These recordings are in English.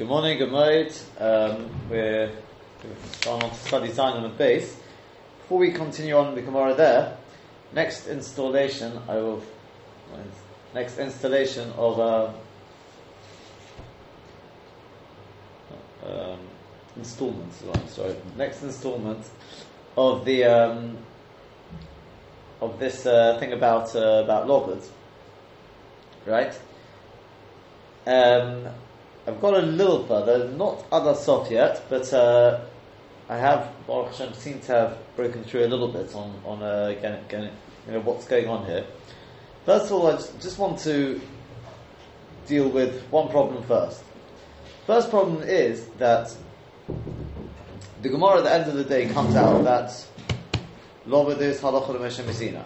Good morning, good morning. Um, we're going on to study Zion on the base. Before we continue on the Gemara there, next installation I will next installation of uh, um, installment. Sorry, next installment of the um, of this uh, thing about uh, about lobbers, right? Um, I've got a little further, not other soft yet, but uh, I have, Baruch Hashem, seem to have broken through a little bit on, on uh, again, again, you know, what's going on here. First of all, I just, want to deal with one problem first. First problem is that the Gemara at the end of the day comes out that Lovedis Halachah Mesina.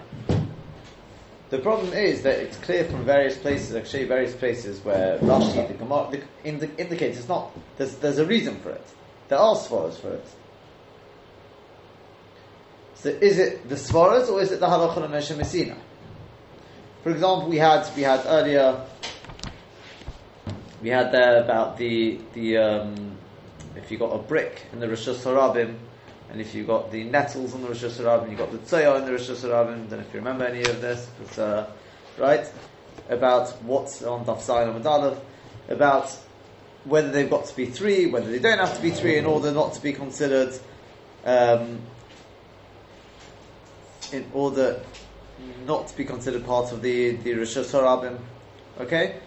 The problem is that it's clear from various places, actually various places where Rashi, the Gemara, the, indi- indicates it's not. There's, there's a reason for it. There are svaras for it. So is it the svaras or is it the halacha and Messina? For example, we had we had earlier we had there about the the um, if you got a brick in the rishus harabim and if you've got the nettles on the rishus harabim, you got the tzoya on the rishus harabim, know if you remember any of this, but, uh, right? About what's on Daf Zayin Aleph, about whether they've got to be three, whether they don't have to be three in order not to be considered, um, in order not to be considered part of the, the rishus harabim, okay?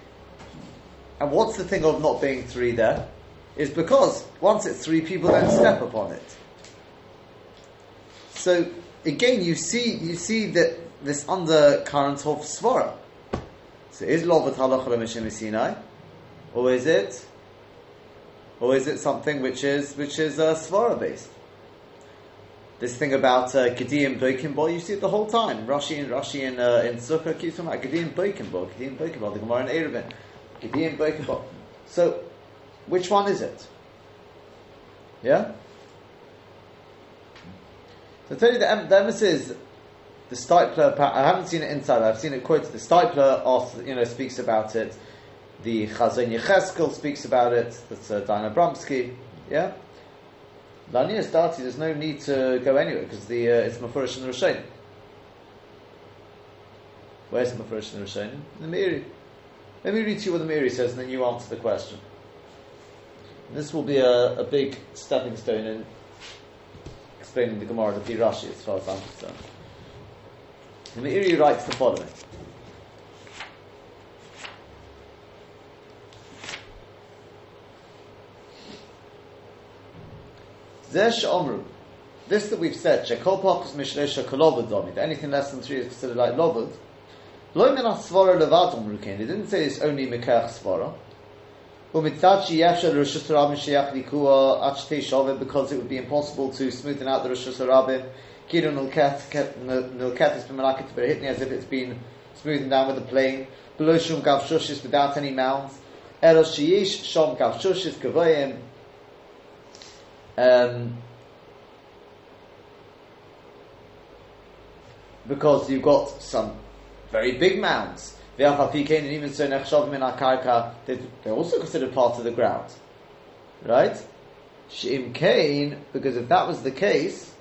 And what's the thing of not being three there? Is because once it's three, people don't step upon it. So again, you see, you see that this undercurrent of svara. So is lovat halacha Sinai, or is it, or is it something which is which is uh, svara based? This thing about uh, Gediyim Boikimbol, you see it the whole time. Rashi and Rashi and uh, in Sukkah keeps talking about Gediyim Boikimbol, Gediyim Boikimbol, the Gemara in Eruvin, Gediyim Boikimbol. So, which one is it? Yeah. So I tell you, the, the emphasis, the Steipler, I haven't seen it inside, I've seen it quoted. The Steipler, also, you know, speaks about it. The Chazon Yecheskel speaks about it. That's uh, Dayan Abramsky. Yeah? Lania Stati, there's no need to go anywhere because the uh, it's Mefurish in the Rishonim. Where's the Mefurish in the Rishonim? The Meiri. Let me read to you what the Meiri says and then you answer the question. And this will be a, a big stepping stone in explaining the Gemara to be Rashi, as far as I'm concerned. The Meiri writes the following. Zesh Omru. This that we've said, Shekol Pachus Mishlesha Kolovod Domid, anything less than three is considered like Lovod. Lo Menach Svara Levad Omru They didn't say it's only Mekach Svara. Because it would be impossible to smoothen out the rishus harabim. Is as if it's been smoothened down with a plane. Below Shum Gav Shushis without any mounds. Shom. Um, because you've got some very big mounds. And even so, they're also considered part of the ground. Right? Shim Kain, because if that was the case,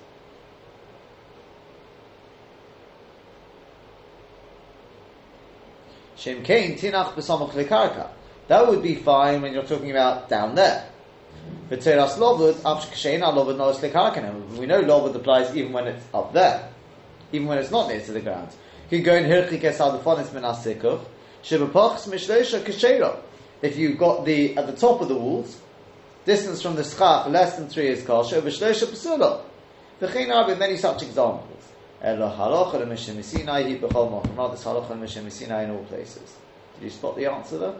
Shem Kain, Tinach B'samach Lekarka. That would be fine when you're talking about down there. But Teras Lovud, Kshein Lovud Noas Lekarka. We know Lovud applies even when it's up there, even when it's not near to the ground Kishera. If you've got the, at the top of the walls, distance from the schach less than three is kasha, Vishlesha Pasula. V'chein are many such examples. Elo halacha l'mishem misinai hi b'chol mochim. Rather, halacha l'mishem misinai in all places. Did you spot the answer there?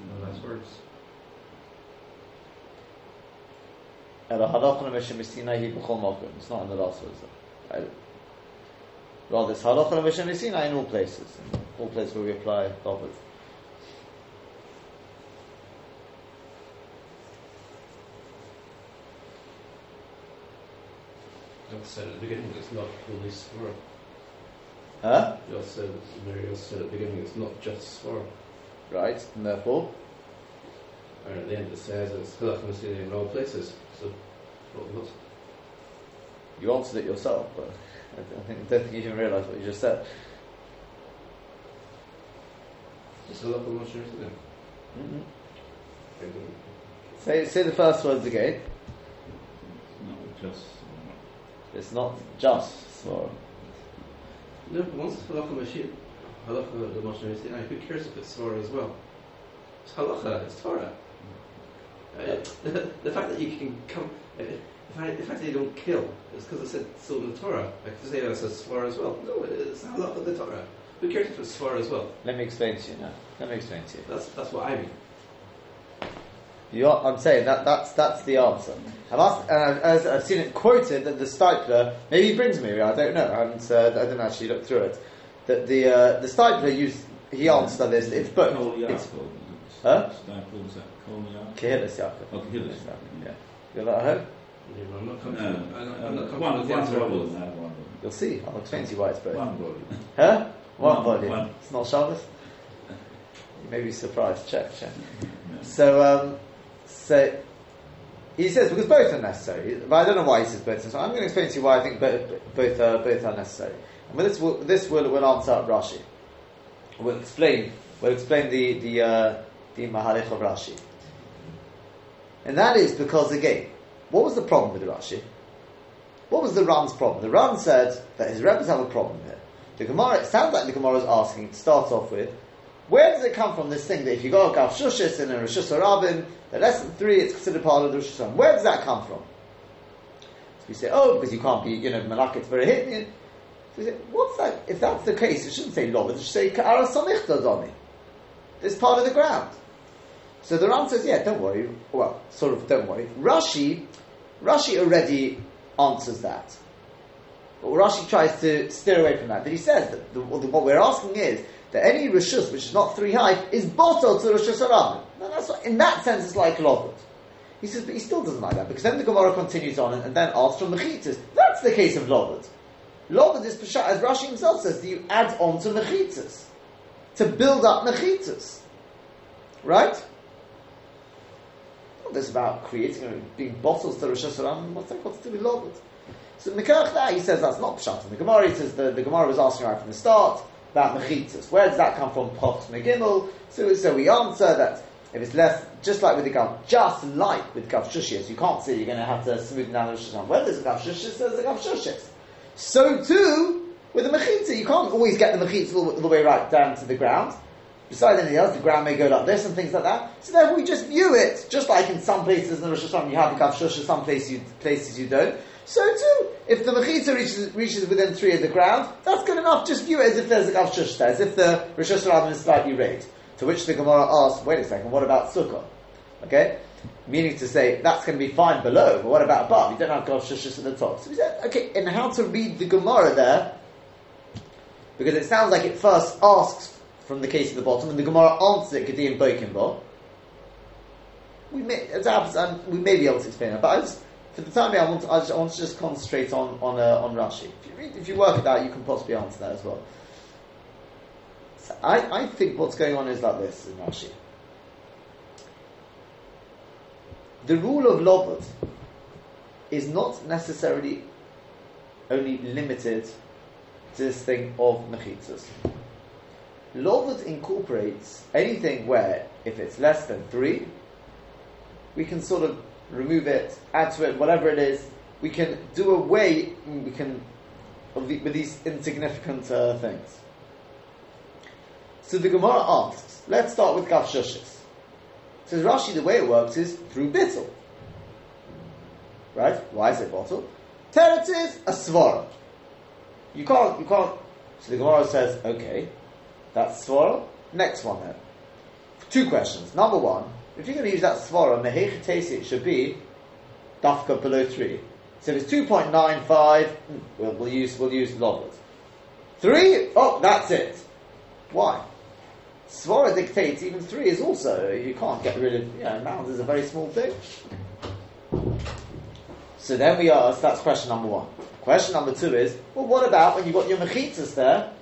No last words. It's not in the last verse. Rather, it's halachon Hashem Sinai in all places, in all places where we apply David. Like said at the beginning, it's not only swirl. Huh? You said, Meiri also said at the beginning, it's not just Svara. Right, and therefore, And at the end it says it's Halach Masini in all places. So, what was you answered it yourself, but I don't think, I don't think you even realise what you just said. It's Halach Masini there. Mhm. I don't- Say, say the first words again. It's not just. It's not just Svara. No, but once it's Halach Masini, Halach Masini, who cares if it's Svara as well? It's Halacha, it's Torah. Uh, the, the fact that you can come, uh, the fact, the fact that you don't kill is because it said so in the Torah. I could say that it says Svara as well. No, it's Halacha of the Torah. Who cares if it's Svara as well? Let me explain to you now. Let me explain to you. That's that's what I mean. You are, I'm saying that that's that's the answer. I've asked, and I've, as I've seen it quoted that the Steipler, maybe he brings me, I don't know. I haven't, uh, I didn't actually look through it. That the uh, the Steipler used, he answered this. It's both. Kol It's Yaakov. Huh? Steipler, was that Kol Yaakov? Kehillas Yaakov. Yeah. You're that at home? Yeah, I'm not No, comfortable. I'm, I'm not comfortable one, with the one answer of volume, both. no, one volume. You'll see. I'll explain to you why it's both. One volume. Huh? One, One, volume. one. It's not Shabbos. You may be surprised. Check, check. No. So, um, so he says because both are necessary, but I don't know why he says both. So I'm going to explain to you why I think both both are, both are necessary. And with this, will, this will will answer Rashi. We'll explain. We'll explain the the uh, the of Rashi, and that is because again, what was the problem with the Rashi? What was the Ran's problem? The Ran said that his rabbis have a problem here. The Gemara, it sounds like the Gemara is asking to start off with, where does it come from this thing that if you go Gav Shushis and a Rosh Rabin, the less than three, it's considered part of the Rosh Where does that come from? So we say, oh, because you can't be, you know, Malak, it's very hidden. So we say, what's that? If that's the case, it shouldn't say Lov, it should say Ka'ara Samichta Doni. This part of the ground. So the Ran says, yeah, don't worry. Well, sort of, don't worry. Rashi, Rashi already answers that. But Rashi tries to steer away from that. But he says that the, what we're asking is that any rishus which is not three high is bottled to rishus harabim. Now that's what, in that sense it's like lovud. He says, but he still doesn't like that because then the Gemara continues on and, and then asks from mechitas. That's the case of lovud. Lovud is peshat, as Rashi himself says, that you add on to mechitas to build up mechitas, right? This about creating or being bottles to rishus harabim. What's that to do with? So Mekarach that he says that's not pshat. In the Gemara he says the, the Gemara was asking right from the start about mechitas. Where does that come from? Poch megimel. So so we answer that if it's less, just like with the gav, just like with gav shushis, you can't say you're going to have to smooth down the rishus harabim. Where there's a gav shushis, there's a gav shushis. So too with the mechita, you can't always get the mechita all, all the way right down to the ground. Besides anything else, the ground may go like this and things like that. So therefore, we just view it just like in some places in the rishus harabim you have the gav shushis, some places you, places you don't. So too, if the mechita reaches, reaches within three of the ground, that's good enough. Just view it as if there's a gav shush there, as if the rishus harabim is slightly raised. To which the Gemara asks, wait a second, what about sukkah? Okay, meaning to say that's going to be fine below, but what about above? You don't have gav shushis at the top. So we said, okay, and how to read the Gemara there? Because it sounds like it first asks from the case at the bottom, and the Gemara answers it Gedim Bokinbo. We may, happens, we may be able to explain it, but I just, for the time being, I want, to, I, just, I want to just concentrate on on, uh, on Rashi. If you, read, if you work it out, you can possibly answer that as well. So I, I think what's going on is like this in Rashi. The rule of Lobot is not necessarily only limited to this thing of mechitzas. Lobot incorporates anything where, if it's less than three, we can sort of remove it, add to it, whatever it is. We can do away. We can with these insignificant uh, things. So the Gemara asks. Let's start with Gav Shushis. Says Rashi, the way it works is through bittel. Right? Why is it bottle? Teretz is a svara. You can't. You can't. So the Gemara says, okay, that's svara. Next one then. Two questions. Number one, if you're going to use that svara, mehechetesi, it should be dafka below three. So if it's two point nine five, hmm, we'll, we'll use we'll use lobot. Three, oh, that's it. Why? Svara dictates even three is also you can't get rid of. You know, mound is a very small thing. So then we ask. That's question number one. Question number two is, well, what about when you've got your mechitas there,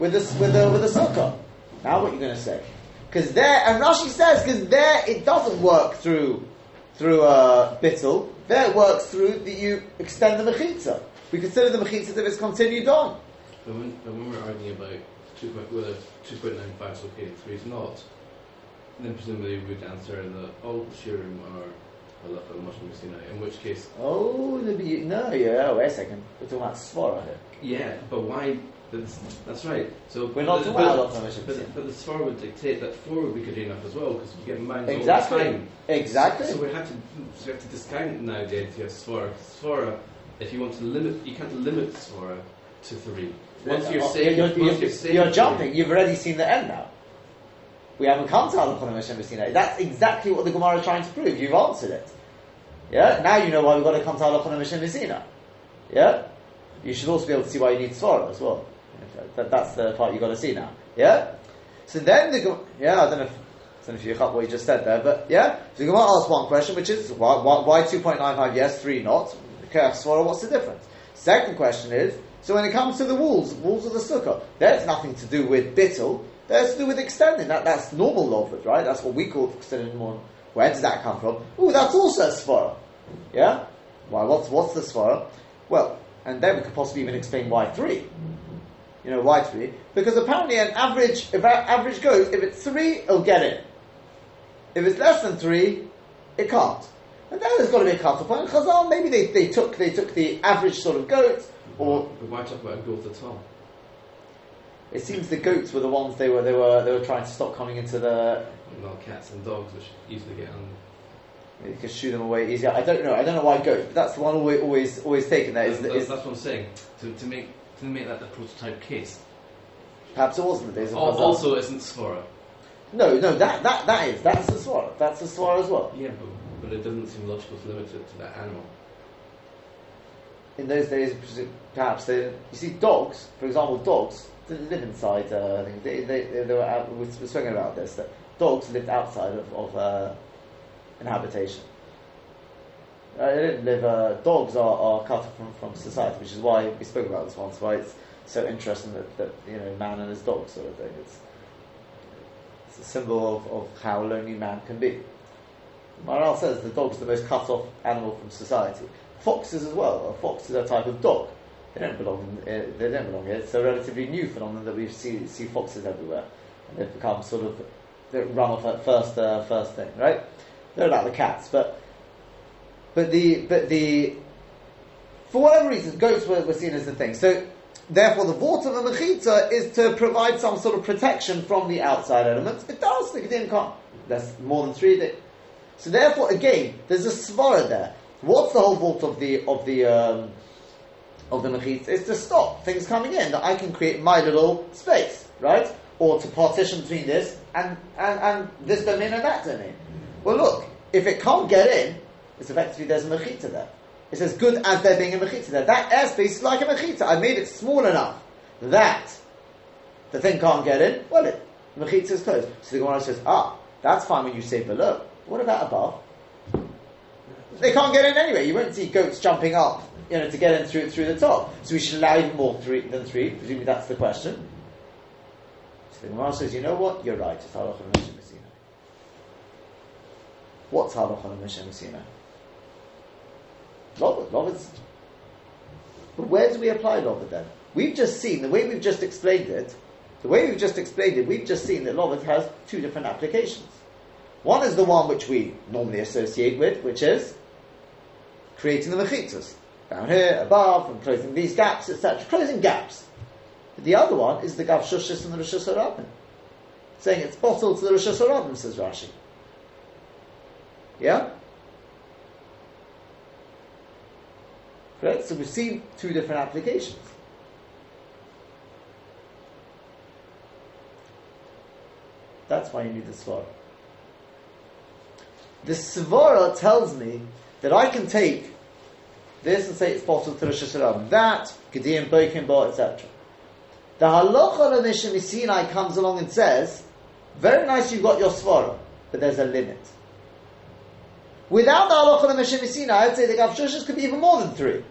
with the with the with the sukkah. Now what are you going to say? Because there, and Rashi says, because there it doesn't work through through uh, bittel. There it works through that you extend the mechitza. We consider the mechitza that it's continued on. But when, but when we're arguing about two point, whether 2.95 is okay and 3 is not, then presumably we would answer in the all shirim are halacha and mashma sinai, in which case, Oh, no, you- no, yeah. Wait a second. We're talking about svara here. yeah, but why? That's, that's right. So We're not talking about but, halacha but, but the svar would dictate that 4 would be good enough as well, because we get minds all the Exactly. time. Exactly. So we have to so we have to discount now the idea of svara. Svara, if you want to limit, you can't limit svara to three. Once you're saying, you're, once you're, you're, saying you're jumping. You've already seen the end now. We haven't come to Halachon Hashem That's exactly what the Gemara is trying to prove. You've answered it. Yeah. Now you know why we've got to come to Halachon Hashem Yeah. You should also be able to see why you need Svara as well. That, that's the part you've got to see now. Yeah. So then the yeah I don't know. If, I don't know if you got what you just said there, but yeah. So you Gemara ask one question, which is why why, two point nine five yes, three not. Okay, Svara, what's the difference? Second question is, so when it comes to the walls, walls of the sukkah, there's nothing to do with bittel, there's to do with extending. That, that's normal lovud, right? That's what we call extending more. Where does that come from? Oh, that's also a svara. Yeah? Why, what's, what's the svara? Well, and then we could possibly even explain why three. You know, why three? Because apparently an average, if our average goes, if it's three, it'll get in. If it's less than three, it can't. And then there's got to be a cut point. Chazal, maybe they, they took they took the average sort of goat, or why talk about a goat at all? it seems the goats were the ones they were they were they were trying to stop coming into the. Not cats and dogs, which easily get on. You can shoo them away easier. I don't know. I don't know why goat, but that's the one always always, always taken there. Is, That's, is, that's what I'm saying. To, to make to make that the prototype case. perhaps it wasn't the days of Al-. Also, isn't svara. no, no, that that that is that's the swara. That's the swara as well. Yeah, but, but it doesn't seem logical to limit it to that animal. In those days, perhaps they. You see, dogs, for example, dogs didn't live inside. Uh, I think they, they, they, they were. Out, we were speaking about this that dogs lived outside of, of uh, an habitation. Uh, they didn't live. Uh, dogs are, are cut off from, from society, which is why we spoke about this once. Why it's so interesting that, that you know man and his dog sort of thing. It's it's a symbol of, of how lonely man can be. Maharal says the dog's the most cut off animal from society. Foxes as well. A fox is a type of dog. They don't belong. In, uh, they don't belong here. It's a relatively new phenomenon that we see see foxes everywhere, and they've become sort of they run off at first uh, first thing, right? They're like the cats, but but the but the for whatever reason, goats were, were seen as the thing. So therefore, the vault of the mechitza is to provide some sort of protection from the outside elements. It does. Kedim can't. That's more than three. That, so therefore, again, there's a svara there. What's the whole vault of the of the um, of the mechitza? Is to stop things coming in. That I can create my little space, right? Or to partition between this and, and, and this domain and that domain. Well, look, if it can't get in, it's effectively there's a mechitza there. It's as good as there being a mechitza there. That airspace is like a mechitza. I made it small enough that the thing can't get in. Well, it mechitza is closed. So the Gemara says, ah, that's fine when you say below. What about above? They can't get in anyway. You won't see goats jumping up, you know, to get in through through the top. So we should allow even more three, than three. Presumably that's the question. So the Gemara says, you know what? You're right. It's halacha. What's halacha? Lovid. Lovid's. But where do we apply Lovid then? We've just seen the way we've just explained it. The way we've just explained it, we've just seen that Lovid has two different applications. One is the one which we normally associate with, which is creating the mechitzas. Down here, above, and closing these gaps, etc. Closing gaps. But the other one is the Gav Shushis and the rishus harabim. Saying it's bottled to the rishus harabim, says Rashi. Yeah? Right? So we've seen two different applications. That's why you need the Svara. The Svara tells me that I can take this and say it's possible to rishus harabim, that, Gedeon, Bokin, Bo, etc. The Halacha Mishim Sinai comes along and says, very nice you've got your Svara, but there's a limit. Without the Halacha Sinai, I'd say the Gav Shushas could be even more than three.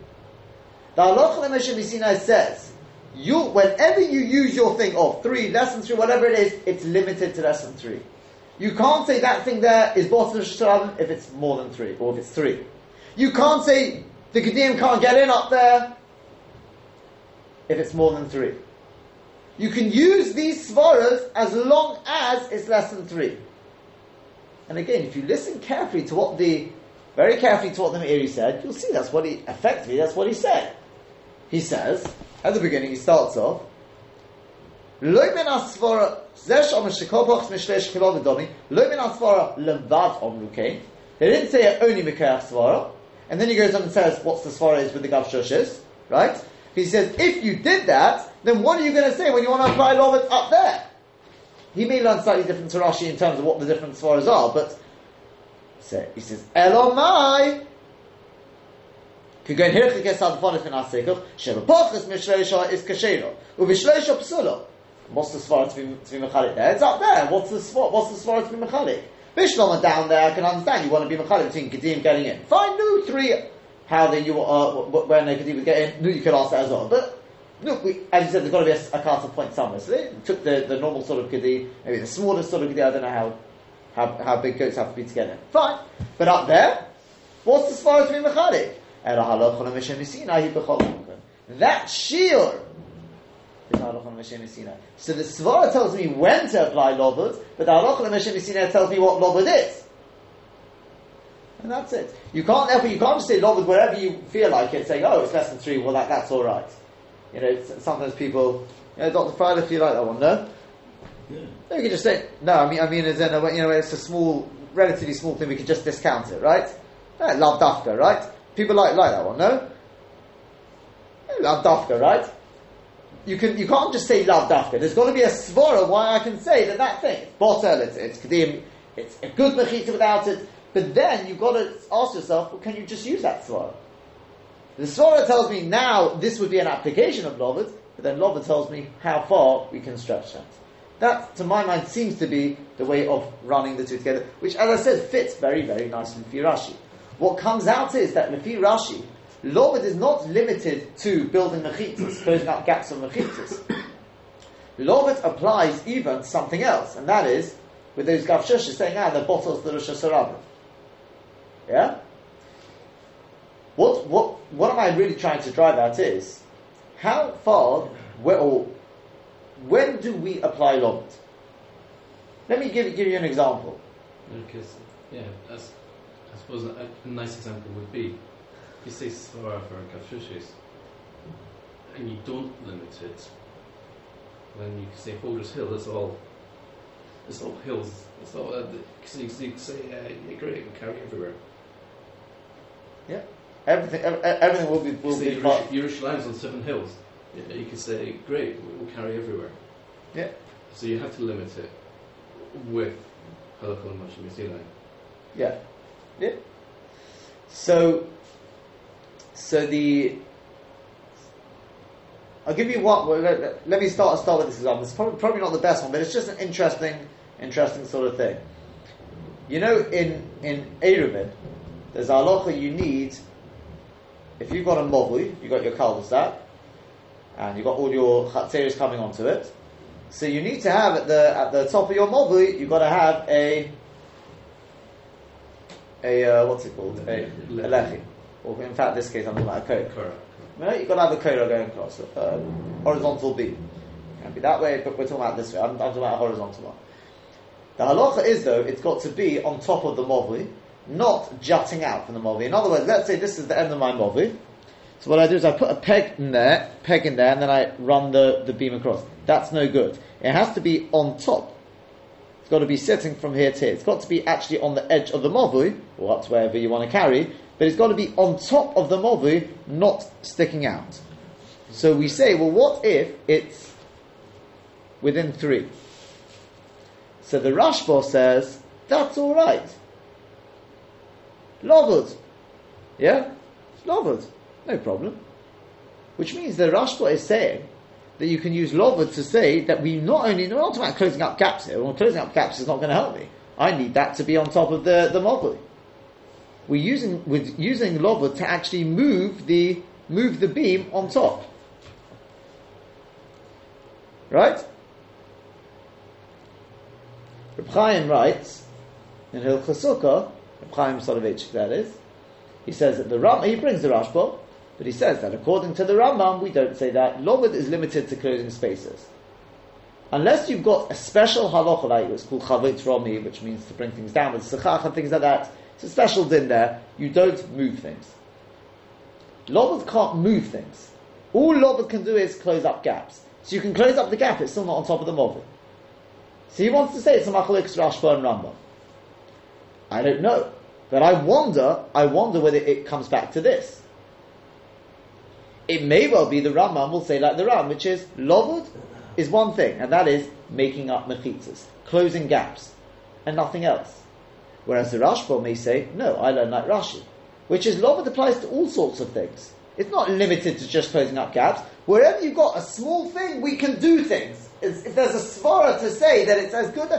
The Halacha Sinai says you whenever you use your thing of three, less than three, whatever it is, it's limited to less than three. You can't say that thing there is bottom of if it's more than three, or if it's three. You can't say the Kedim can't get in up there if it's more than three. You can use these svaras as long as it's less than three. And again, if you listen carefully to what the very carefully to what the Meiri said, you'll see that's what he effectively that's what he said. He says at the beginning, he starts off. They didn't say only mekayach svara. And then he goes on and says, "What's the svara is with the gav right?" He says, "If you did that, then what are you going to say when you want to apply lovat up there?" He may learn slightly different to Rashi in terms of what the different Svaras are, but so he says, Elomai, כגון הרחיק אסד פונס מן הסקר, שבפוחס משלושה is כשלו, ובשלושה פסולו. What's the svara to be, to be mechalik there? It's up there. What's the svara, what's the svara to be mechalik? Bishlama down there, I can understand you want to be mechalik between Kedim getting in. Fine, no three, how they knew uh, when they Kedim would get in, no, you could ask that as well. But, look, we, as you said, there's got to be a, a castle point somewhere. So they took the, the normal sort of Kedim, maybe the smallest sort of Kedim, I don't know how, how, how big goats have to be together. Fine. But up there, what's the svara to be mechalik? That shiur so the Svara tells me when to apply Lobud, but the Halacha L'Meshem tells me what Lobud is. And that's it. You can't therefore you can't just say Lobud wherever you feel like it, saying, oh, it's less than three, well, that, that's all right. You know, sometimes people, you know, Dr. Fryler, if you like that one, no? Yeah. No, you can just say, no, I mean, I mean, as in a, you know, it's a small, relatively small thing, we can just discount it, right? Yeah, love Dafka, right? People like, like that one, no? Yeah, love Dafka, right? you can you can't just say love dafka. There's got to be a svara why I can say that that thing it's botel, it's it's kadim, it's a good mechita without it. But then you've got to ask yourself, well, can you just use that svara? The svara tells me now this would be an application of lovet, but then lovet tells me how far we can stretch that. That, to my mind, seems to be the way of running the two together, which, as I said, fits very, very nicely in Rashi. What comes out is that Lefi Rashi, Lovid is not limited to building mechitas, closing up gaps of mechitas. Lovid applies even something else, and that is with those gavshushas saying, ah, the bottles the rishus harabim. Yeah? What, what, what am I really trying to drive at is, how far, where, or when do we apply Lovid? Let me give, give you an example. Because, yeah, that's, I suppose a, nice example would be you say svara for kafshushis, and you don't limit it, then you can say Holders Hill, it's all, it's all hills, it's all, uh, the, you, you can say, uh, yeah, great, we carry everywhere. Yeah. Everything, everything will be, will say be part. Yerushalayim's on seven hills. Yeah, you can say, great, we'll carry everywhere. Yeah. So you have to limit it with halakha and mashim Yeah. Yeah. So, so the I'll give you one. Let, let, me start. Start with this example. It's probably, probably not the best one, but it's just an interesting, interesting sort of thing. You know, in in Eruvin, there's a halacha you need. If you've got a mobli, you've got your cul-de-sac, and you've got all your chatzeris coming onto it. So you need to have at the at the top of your mobli, you've got to have a a uh, what's it called? A, a lechi. Or in fact, this case, I'm talking about a code. No, you've got to have a code going across, uh, horizontal beam. It can be that way, but we're talking about this way. I'm, I'm talking about a horizontal one. The halacha is, though, it's got to be on top of the movli, not jutting out from the movli. In other words, let's say this is the end of my movli. So what I do is I put a peg in there, peg in there, and then I run the, the beam across. That's no good. It has to be on top. It's got to be sitting from here to here. It's got to be actually on the edge of the movli, or to wherever you want to carry, but it's got to be on top of the movu, not sticking out. So we say, well, what if it's within three? So the Rashba says, that's all right. Lovud. Yeah? Lovud. No problem. Which means the Rashba is saying that you can use Lovud to say that we not only, we're not talking about closing up gaps here, well, closing up gaps is not going to help me. I need that to be on top of the, the movu we're using with using lova to actually move the move the beam on top. Right? Reb Chaim writes in Hilchas Sukkah, Reb Chaim that is, he says that the Ram, he brings the Rashba, but he says that according to the Rambam, we don't say that. Lomad is limited to closing spaces. Unless you've got a special halacha like it's called chavit romi, which means to bring things down with sechach and things like that. It's a special din there. You don't move things. Lobad can't move things. All Lobad can do is close up gaps. So you can close up the gap, it's still not on top of the movel. So he wants to say it's a machalikas Rashba and Rambam. I don't know. But I wonder, I wonder whether it comes back to this. It may well be the Rambam will say like the Ram, which is Lovud is one thing, and that is making up mechitzas, closing gaps, and nothing else. Whereas the Rashba may say, no, I learn like Rashi, which is Lovud applies to all sorts of things. It's not limited to just closing up gaps. Wherever you've got a small thing, we can do things. If there's a svara to say that it's as good,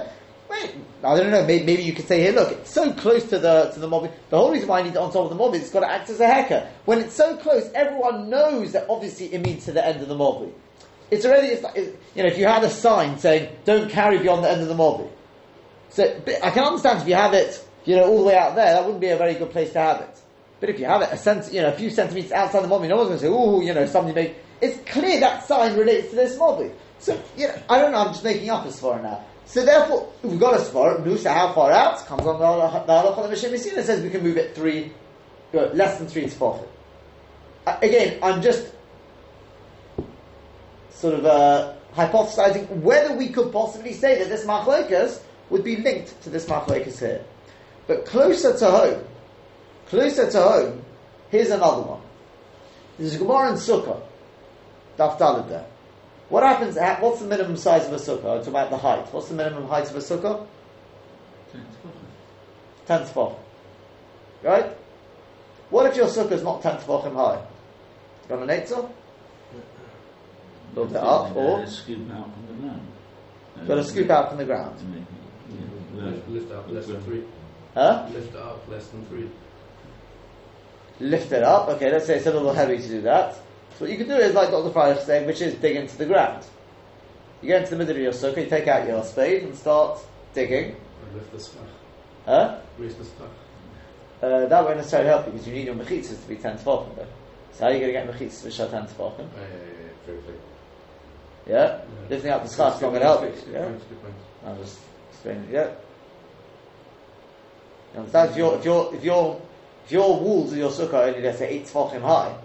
wait, I don't know. Maybe, maybe, you could say here, look, it's so close to the to the mob. The whole reason why I need it on top of the mob is it's got to act as a hacker. When it's so close, everyone knows that obviously it means to the end of the mob. It's already, it's like, you know, if you had a sign saying "Don't carry beyond the end of the mob," so I can understand if you have it, you know, all the way out there, that wouldn't be a very good place to have it. But if you have it a cent, you know, a few centimeters outside the mob, no one's going to say, "Oh, you know, somebody made." It's clear that sign relates to this mob. So, you know, I don't know. I'm just making up as far now. So therefore, we've got a svara. Nusa, how far out? Comes on the halacha of the Mishnah It says we can move it three, uh, less than three tefachim. Uh, again, I'm just sort of uh, hypothesizing whether we could possibly say that this machlokas would be linked to this machlokas here. But closer to home, closer to home, here's another one. This is Gemara in Sukkah, Daf there. What happens, At, what's the minimum size of a sukkah? It's about the height. What's the minimum height of a sukkah? Ten tefachim. Right? What if your sukkah is not ten tefachim high? You got an eitzah? Build it up, or? scoop out from the ground. Got to scoop out from the ground. Lift, lift up less than three. Huh? Lift up less than three. Lift it up. Okay, let's say it's a little heavy to do that. So what you can do is like Dr. Freilich saying, which is dig into the ground. You get into the middle of your sukkah, you take out your spade and start digging. Lift the schach. Huh? Raise the schach. Uh, that won't necessarily help you because you need your mechitzas to be 10 tefachim though. So how are you going to get mechitzas which are 10 tefachim? Yeah, yeah, yeah. Yeah? Yeah. Lifting up the schach is not going to help you. Yeah? I'm just explaining. Yeah. You understand? If your if your if your if your walls of your sukkah are only let's say eight tefachim high,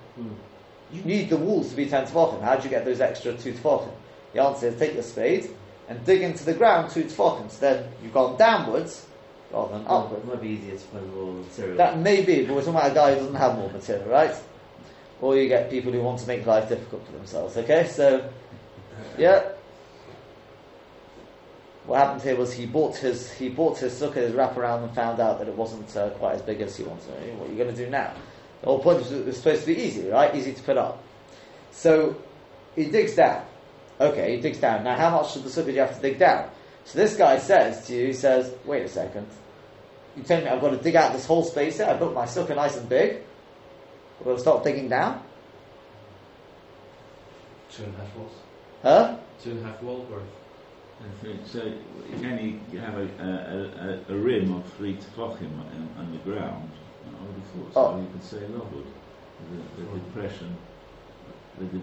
you need the walls to be ten tefachim. How do you get those extra two tefachim? The answer is take your spade and dig into the ground two tefachim. So then you've gone downwards rather than upwards. it might be easier to find more material. That may be, but we're talking about a guy who doesn't have more material, right? Or you get people who want to make life difficult for themselves. Okay, so yeah. What happened here was he bought his he bought his sukkah, his wraparound, and found out that it wasn't uh, quite as big as he wanted. What are you going to do now? The whole point was it supposed to be easy, right? Easy to put up. So he digs down. Okay, he digs down. Now, how much of the sukkah do you have to dig down? So this guy says to you, he says, "Wait a second. You tell me I've got to dig out this whole space here. I built my sukkah nice and big. We're going to start digging down, Two and a half walls. huh? Two and a half wall worth. So you can only have a, a, a, a rim of three tefachim on, on the ground. I would have thought so. Oh. You could say Lowood. The, the depression. The, the,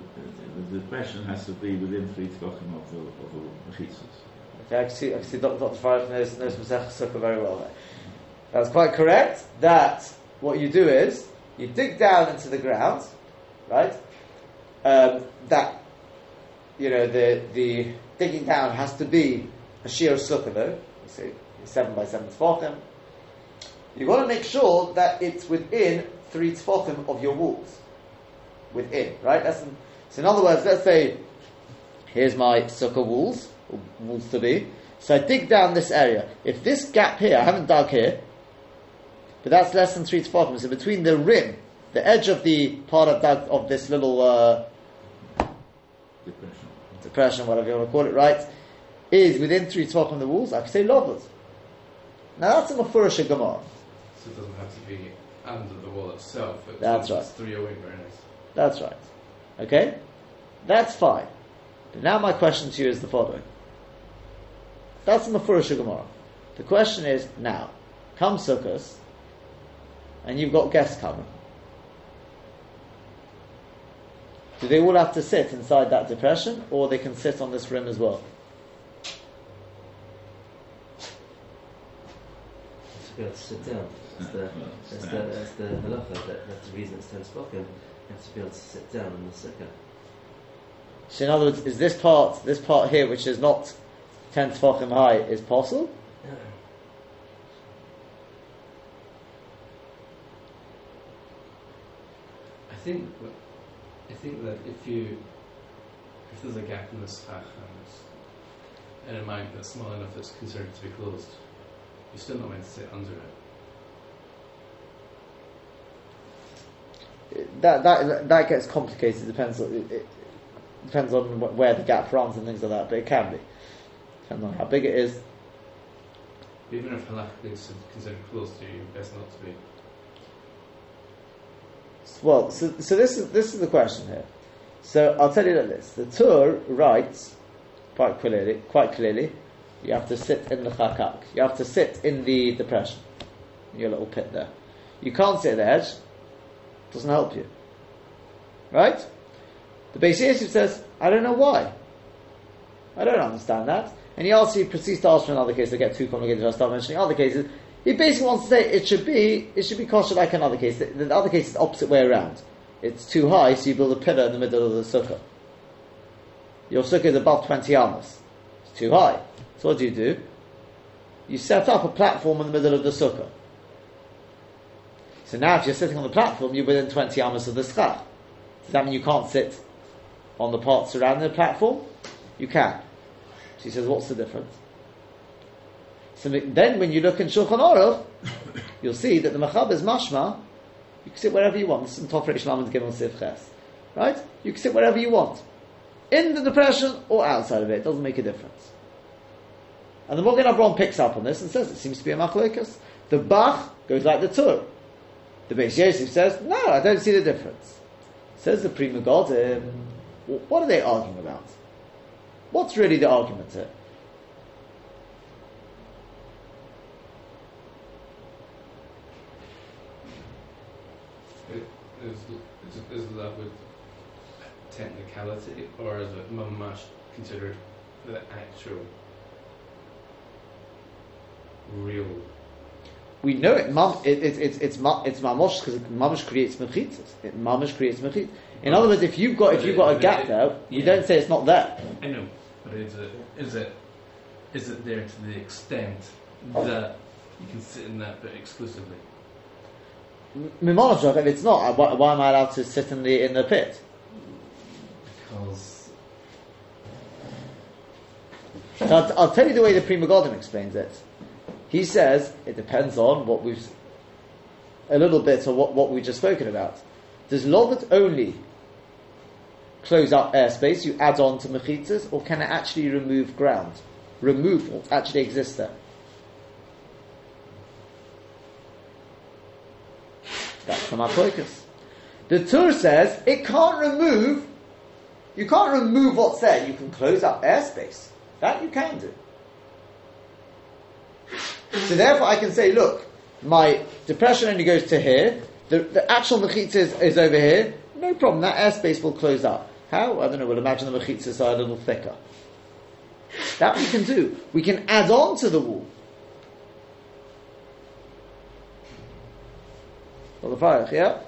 the depression has to be within three tefachim of the of the mechitzas. Okay, I can see, I can see Dr. Dr. Knows, knows Masech Sukkah very well there. That's quite correct. That what you do is you dig down into the ground, right? Um, that you know the the digging down has to be a sheer sukkah though. You see, seven by seven tefachim. You've got to make sure that it's within three tefachim of your walls. Within, right? That's so. In other words, let's say here's my sukkah walls, or walls to be. So I dig down this area. If this gap here, I haven't dug here, but that's less than three tefachim. So between the rim, the edge of the part of that of this little uh, Depression. depression, whatever you want to call it, right, is within three tefachim of the walls. I can say lovers. Now that's a mafurish gemara. So it doesn't have to be under the wall itself. It's, That's it's right. three away, very nice. That's right. Okay, that's fine. But now my question to you is the following. That's in the Mefurish Gemara. The question is, now, come Sukkot, and you've got guests coming. Do they all have to sit inside that depression, or they can sit on this rim as well? To be able to sit down. That's the, that's the, that's the halacha, that, that's the reason it's ten spoken. You have to be able to sit down in the sukkah. So in other words, is this part, this part here, which is not ten tefachim high, is possible? I think, I think that if you, if there's a gap in the schach and, and a mic that's small enough that's considered to be closed, you're still not meant to sit under it. That that that gets complicated. Depends on it, it depends on wh- where the gap runs and things like that. But it can be depends on how big it is. Even if halachically it's considered close to you, best not to be. Well, so, so this is this is the question here. So I'll tell you like this: the Tur writes quite clearly, quite clearly, you have to sit in the chakak. You have to sit in the depression, your little pit there. You can't sit at the edge. Doesn't help you, right? The Beis Yosef says, I don't know why. I don't understand that. And he also proceeds to ask for another case. I get too complicated. I'll start mentioning other cases. He basically wants to say it should be it should be kosher like another case. The, the other case is the opposite way around. It's too high, so you build a pillar in the middle of the sukkah. Your sukkah is above twenty amos. It's too high. So what do you do? You set up a platform in the middle of the sukkah. So now, if you're sitting on the platform, you're within twenty amos of the schach. Does that mean you can't sit on the part surrounding the platform? You can. She says, what's the difference? So then when you look in Shulchan Aruch, you'll see that the Mechaber is mashma, you can sit wherever you want. This is in Tofrei Shlam Gimel Sif Ches. Right? You can sit wherever you want. In the depression or outside of it, it doesn't make a difference. And the Magen Avraham picks up on this and says it seems to be a machlokas. The Bach goes like the Tur. The Beis Yosef says, no, I don't see the difference. Says the Pri Megadim, what are they arguing about? What's really the argument here? Is, is, is that with technicality, or is it mamash considered the actual real? We know it. Mam, it, it, it, it's ma, it's mamosh because mamosh creates mechitzas. It mamosh creates mechitzas. In other words, if you've got if you've got a gap there, Yeah. don't say it's not there. I know, but is it is it is it there to the extent Oh. that you can sit in that bit exclusively? Mimonosh, if it's not, why, why am I allowed to sit in the in the pit? Because So I'll, I'll tell you the way the Pri Megadim explains it. He says it depends on what we've a little bit of what, what we've just spoken about. Does Lovet only close up airspace? You add on to mechitzas, or can it actually remove ground, remove what actually exists there? That's from the focus. The Tur says it can't remove. You can't remove what's there. You can close up airspace. That you can do. So therefore, I can say, look, my depression only goes to here. The, the actual mechitza is, is over here. No problem. That airspace will close up. How? I don't know. We'll imagine the mechitzas are a little thicker. That we can do. We can add on to the wall. Well, the fire, yeah.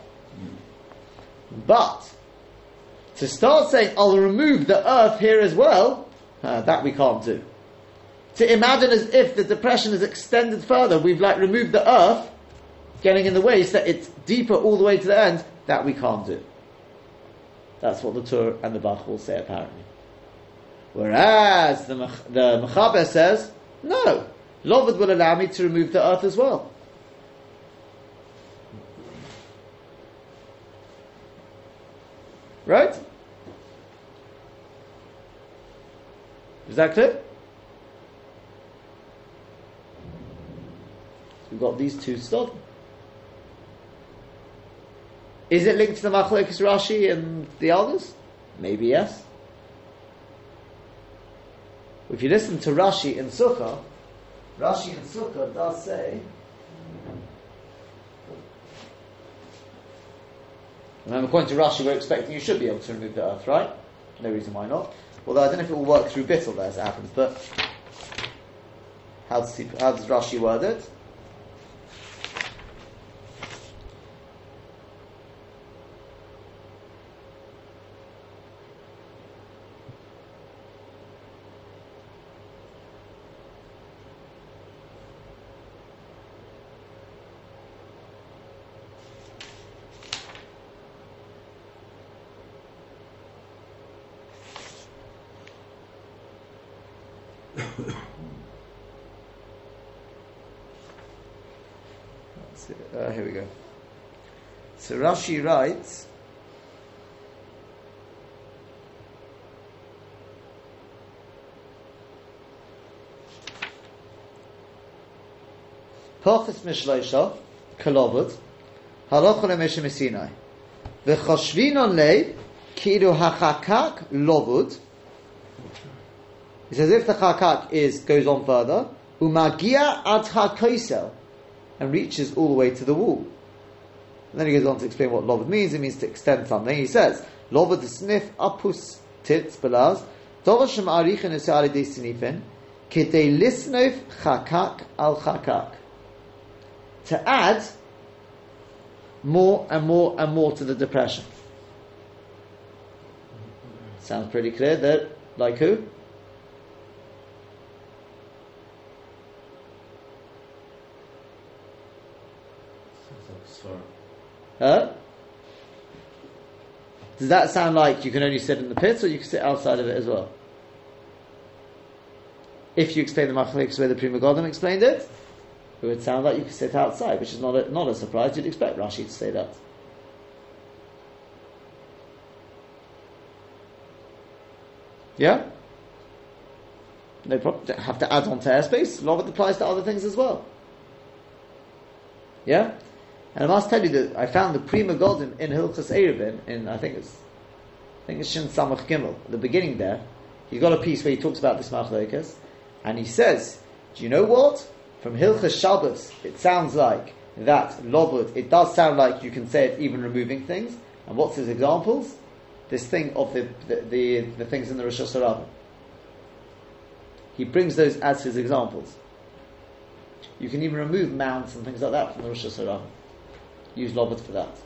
But to start saying, "I'll remove the earth here as well," uh, that we can't do. To imagine as if the depression is extended further, we've like removed the earth, getting in the way, so that it's deeper all the way to the end. That we can't do. That's what the Tur and the Bach will say apparently. Whereas the the Mechaber says, no, Lovad will allow me to remove the earth as well. Right? Is that clear? We've got these two stood. Is it linked to the Machlokes Rashi and the others? Maybe yes. If you listen to Rashi in Sukkah, Rashi in Sukkah does say. Remember, according to Rashi, we're expecting you should be able to remove the earth, right? No reason why not. Although I don't know if it will work through Bittel as it happens, but how does, he, how does Rashi word it? So, uh, here we go. So Rashi writes. Pachas mishleisha kalovud halacha lemeshe mesinai v'choshvin on lei kiru hachakak lovud. He says if the chakak is goes on further umagia ad hakoisel and reaches all the way to the wall. And then he goes on to explain what lovud means. It means to extend something. He says, lovud the sniff apus tits belaz, dovashem arichin esari de sinifin, kete lisnof chakak al chakak. To add more and more and more to the depression. Sounds pretty clear that, like who? Sounds like Does that sound like you can only sit in the pit or you can sit outside of it as well? If you explain the machlekes where the Pri Megadim explained it, it would sound like you could sit outside, which is not a, not a surprise. You'd expect Rashi to say that. Yeah? No problem. Have to add on to airspace. A lot of it applies to other things as well. Yeah? And I must tell you that I found the Pri Megadim in Hilchas Eruvin, in I think it's I think it's Shin Samach Gimel, the beginning there. He's got a piece where he talks about this Machlokas, and he says, Do you know what? From Hilchas Shabbos, it sounds like that Lovud, it does sound like you can say it even removing things. And what's his examples? This thing of the the, the, the things in the rishus harabim. He brings those as his examples. You can even remove mounts and things like that from the rishus harabim use Lovud for that.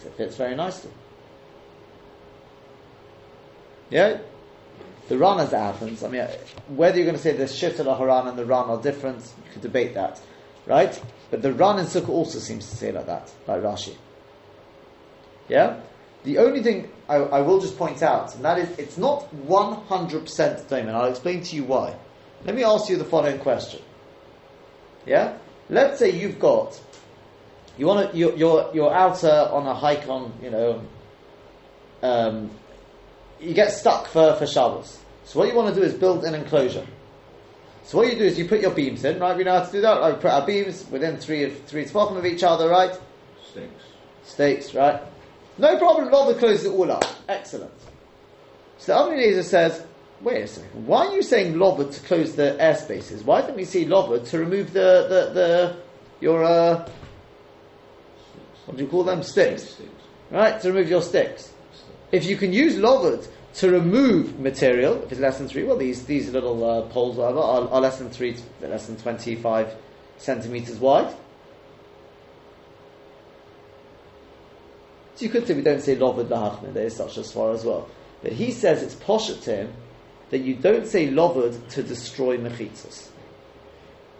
So it fits very nicely. Yeah? The Ran as it happens, I mean, whether you're going to say the Shit al Haran and the Ran are different, you could debate that. Right? But the Ran in Sukkah also seems to say like that, like Rashi. Yeah? The only thing I, I will just point out, and that is, it's not 100% Dome, and I'll explain to you why. Let me ask you the following question. Yeah? Let's say you've got you want to you're, you're you're out uh, on a hike on you know um, you get stuck for for Shabbos. So what you want to do is build an enclosure. So what you do is you put your beams in, right? We know how to do that. Like put our beams within three of three tefachim of each other, right? Stinks. Stakes, right? No problem. Lovud closes it all up. Excellent. So the Avnei says, wait a second. Why are you saying lovud to close the airspaces? Why don't we see lovud to remove the the, the your uh, what do you call them? Sticks. Right? To remove your sticks. If you can use lovud to remove material, if it's less than three, well, these, these little uh, poles, whatever, are, are less than three, less than 25 centimeters wide. So you could say we don't say lovud lahachmin, there is such a swar as well. But he says it's poshet to him that you don't say lovud to destroy mechitzas.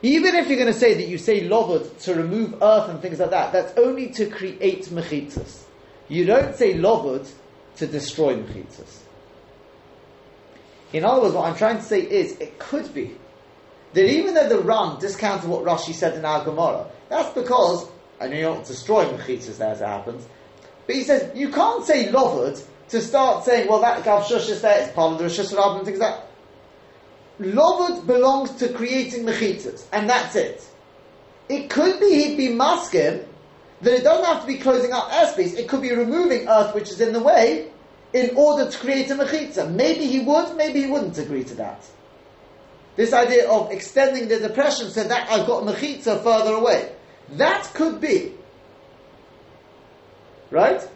Even if you're going to say that you say lovud to remove earth and things like that, that's only to create mechitzas. You don't say lovud to destroy mechitzas. In other words, what I'm trying to say is, it could be that even though the Ran discounted what Rashi said in our Gemara, that's because, I know you're not destroying mechitzas there as it happens, but he says, you can't say lovud to start saying, well, that Gav Shush is there, it's part of the rishus harabim and things like that. Lovud belongs to creating mechitzas, and that's it. It could be he'd be masking that it doesn't have to be closing up airspace, it could be removing earth which is in the way, in order to create a mechitza. Maybe he would, maybe he wouldn't agree to that. This idea of extending the depression so that I've got mechitza further away. That could be. Right?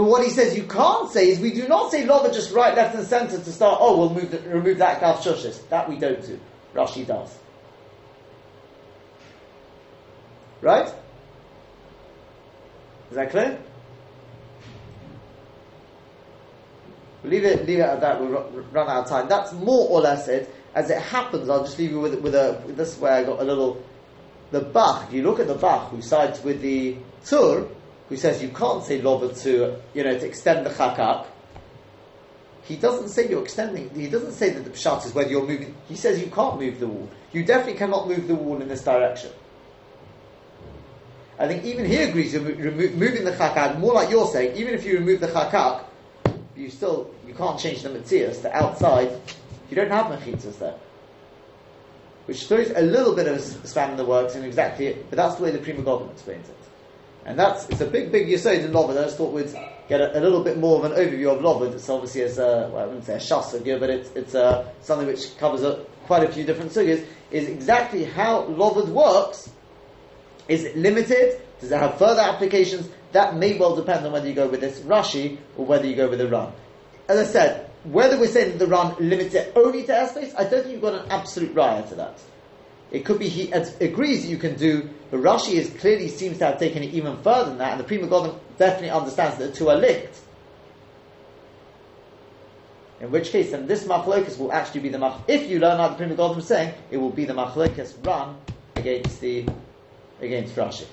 But what he says you can't say is we do not say lova just right, left, and centre to start. Oh, we'll move the, remove that gaf shushis. That we don't do. Rashi does. Right? Is that clear? We'll leave it, leave it at that. We'll run out of time. That's more or less it. As it happens, I'll just leave you with, with a. With this is where I got a little. The Bach. You look at the Bach, who sides with the Tur, who says you can't say to, you know, to extend the chakak. He doesn't say you're extending. He doesn't say that the pshat is whether you're moving. He says you can't move the wall. You definitely cannot move the wall in this direction. I think even he agrees you're remo- moving the chakak more like you're saying. Even if you remove the chakak, you still you can't change the matzias. The outside, you don't have mechitzas there, which throws a little bit of a span in the works and exactly it. But that's the way the Pri Megadim explains it. And that's it's a big, big yisod in Lovud. I just thought we'd get a, a, little bit more of an overview of Lovud. It's obviously as a, well, I wouldn't say a shas but it's it's uh, something which covers a, quite a few different sugyas. Is exactly how Lovud works. Is it limited? Does it have further applications? That may well depend on whether you go with this Rashi or whether you go with the Ran. As I said, whether we're saying that the Ran limits it only to airspace, I don't think you've got an absolute riot to that. It could be he agrees that you can do, but Rashi is clearly seems to have taken it even further than that, and the Pri Megadim definitely understands that the two are linked. In which case, then this machlokas will actually be the mach. If you learn how the Pri Megadim is saying, it will be the machlokas Ran against the against Rashi.